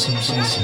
心身齐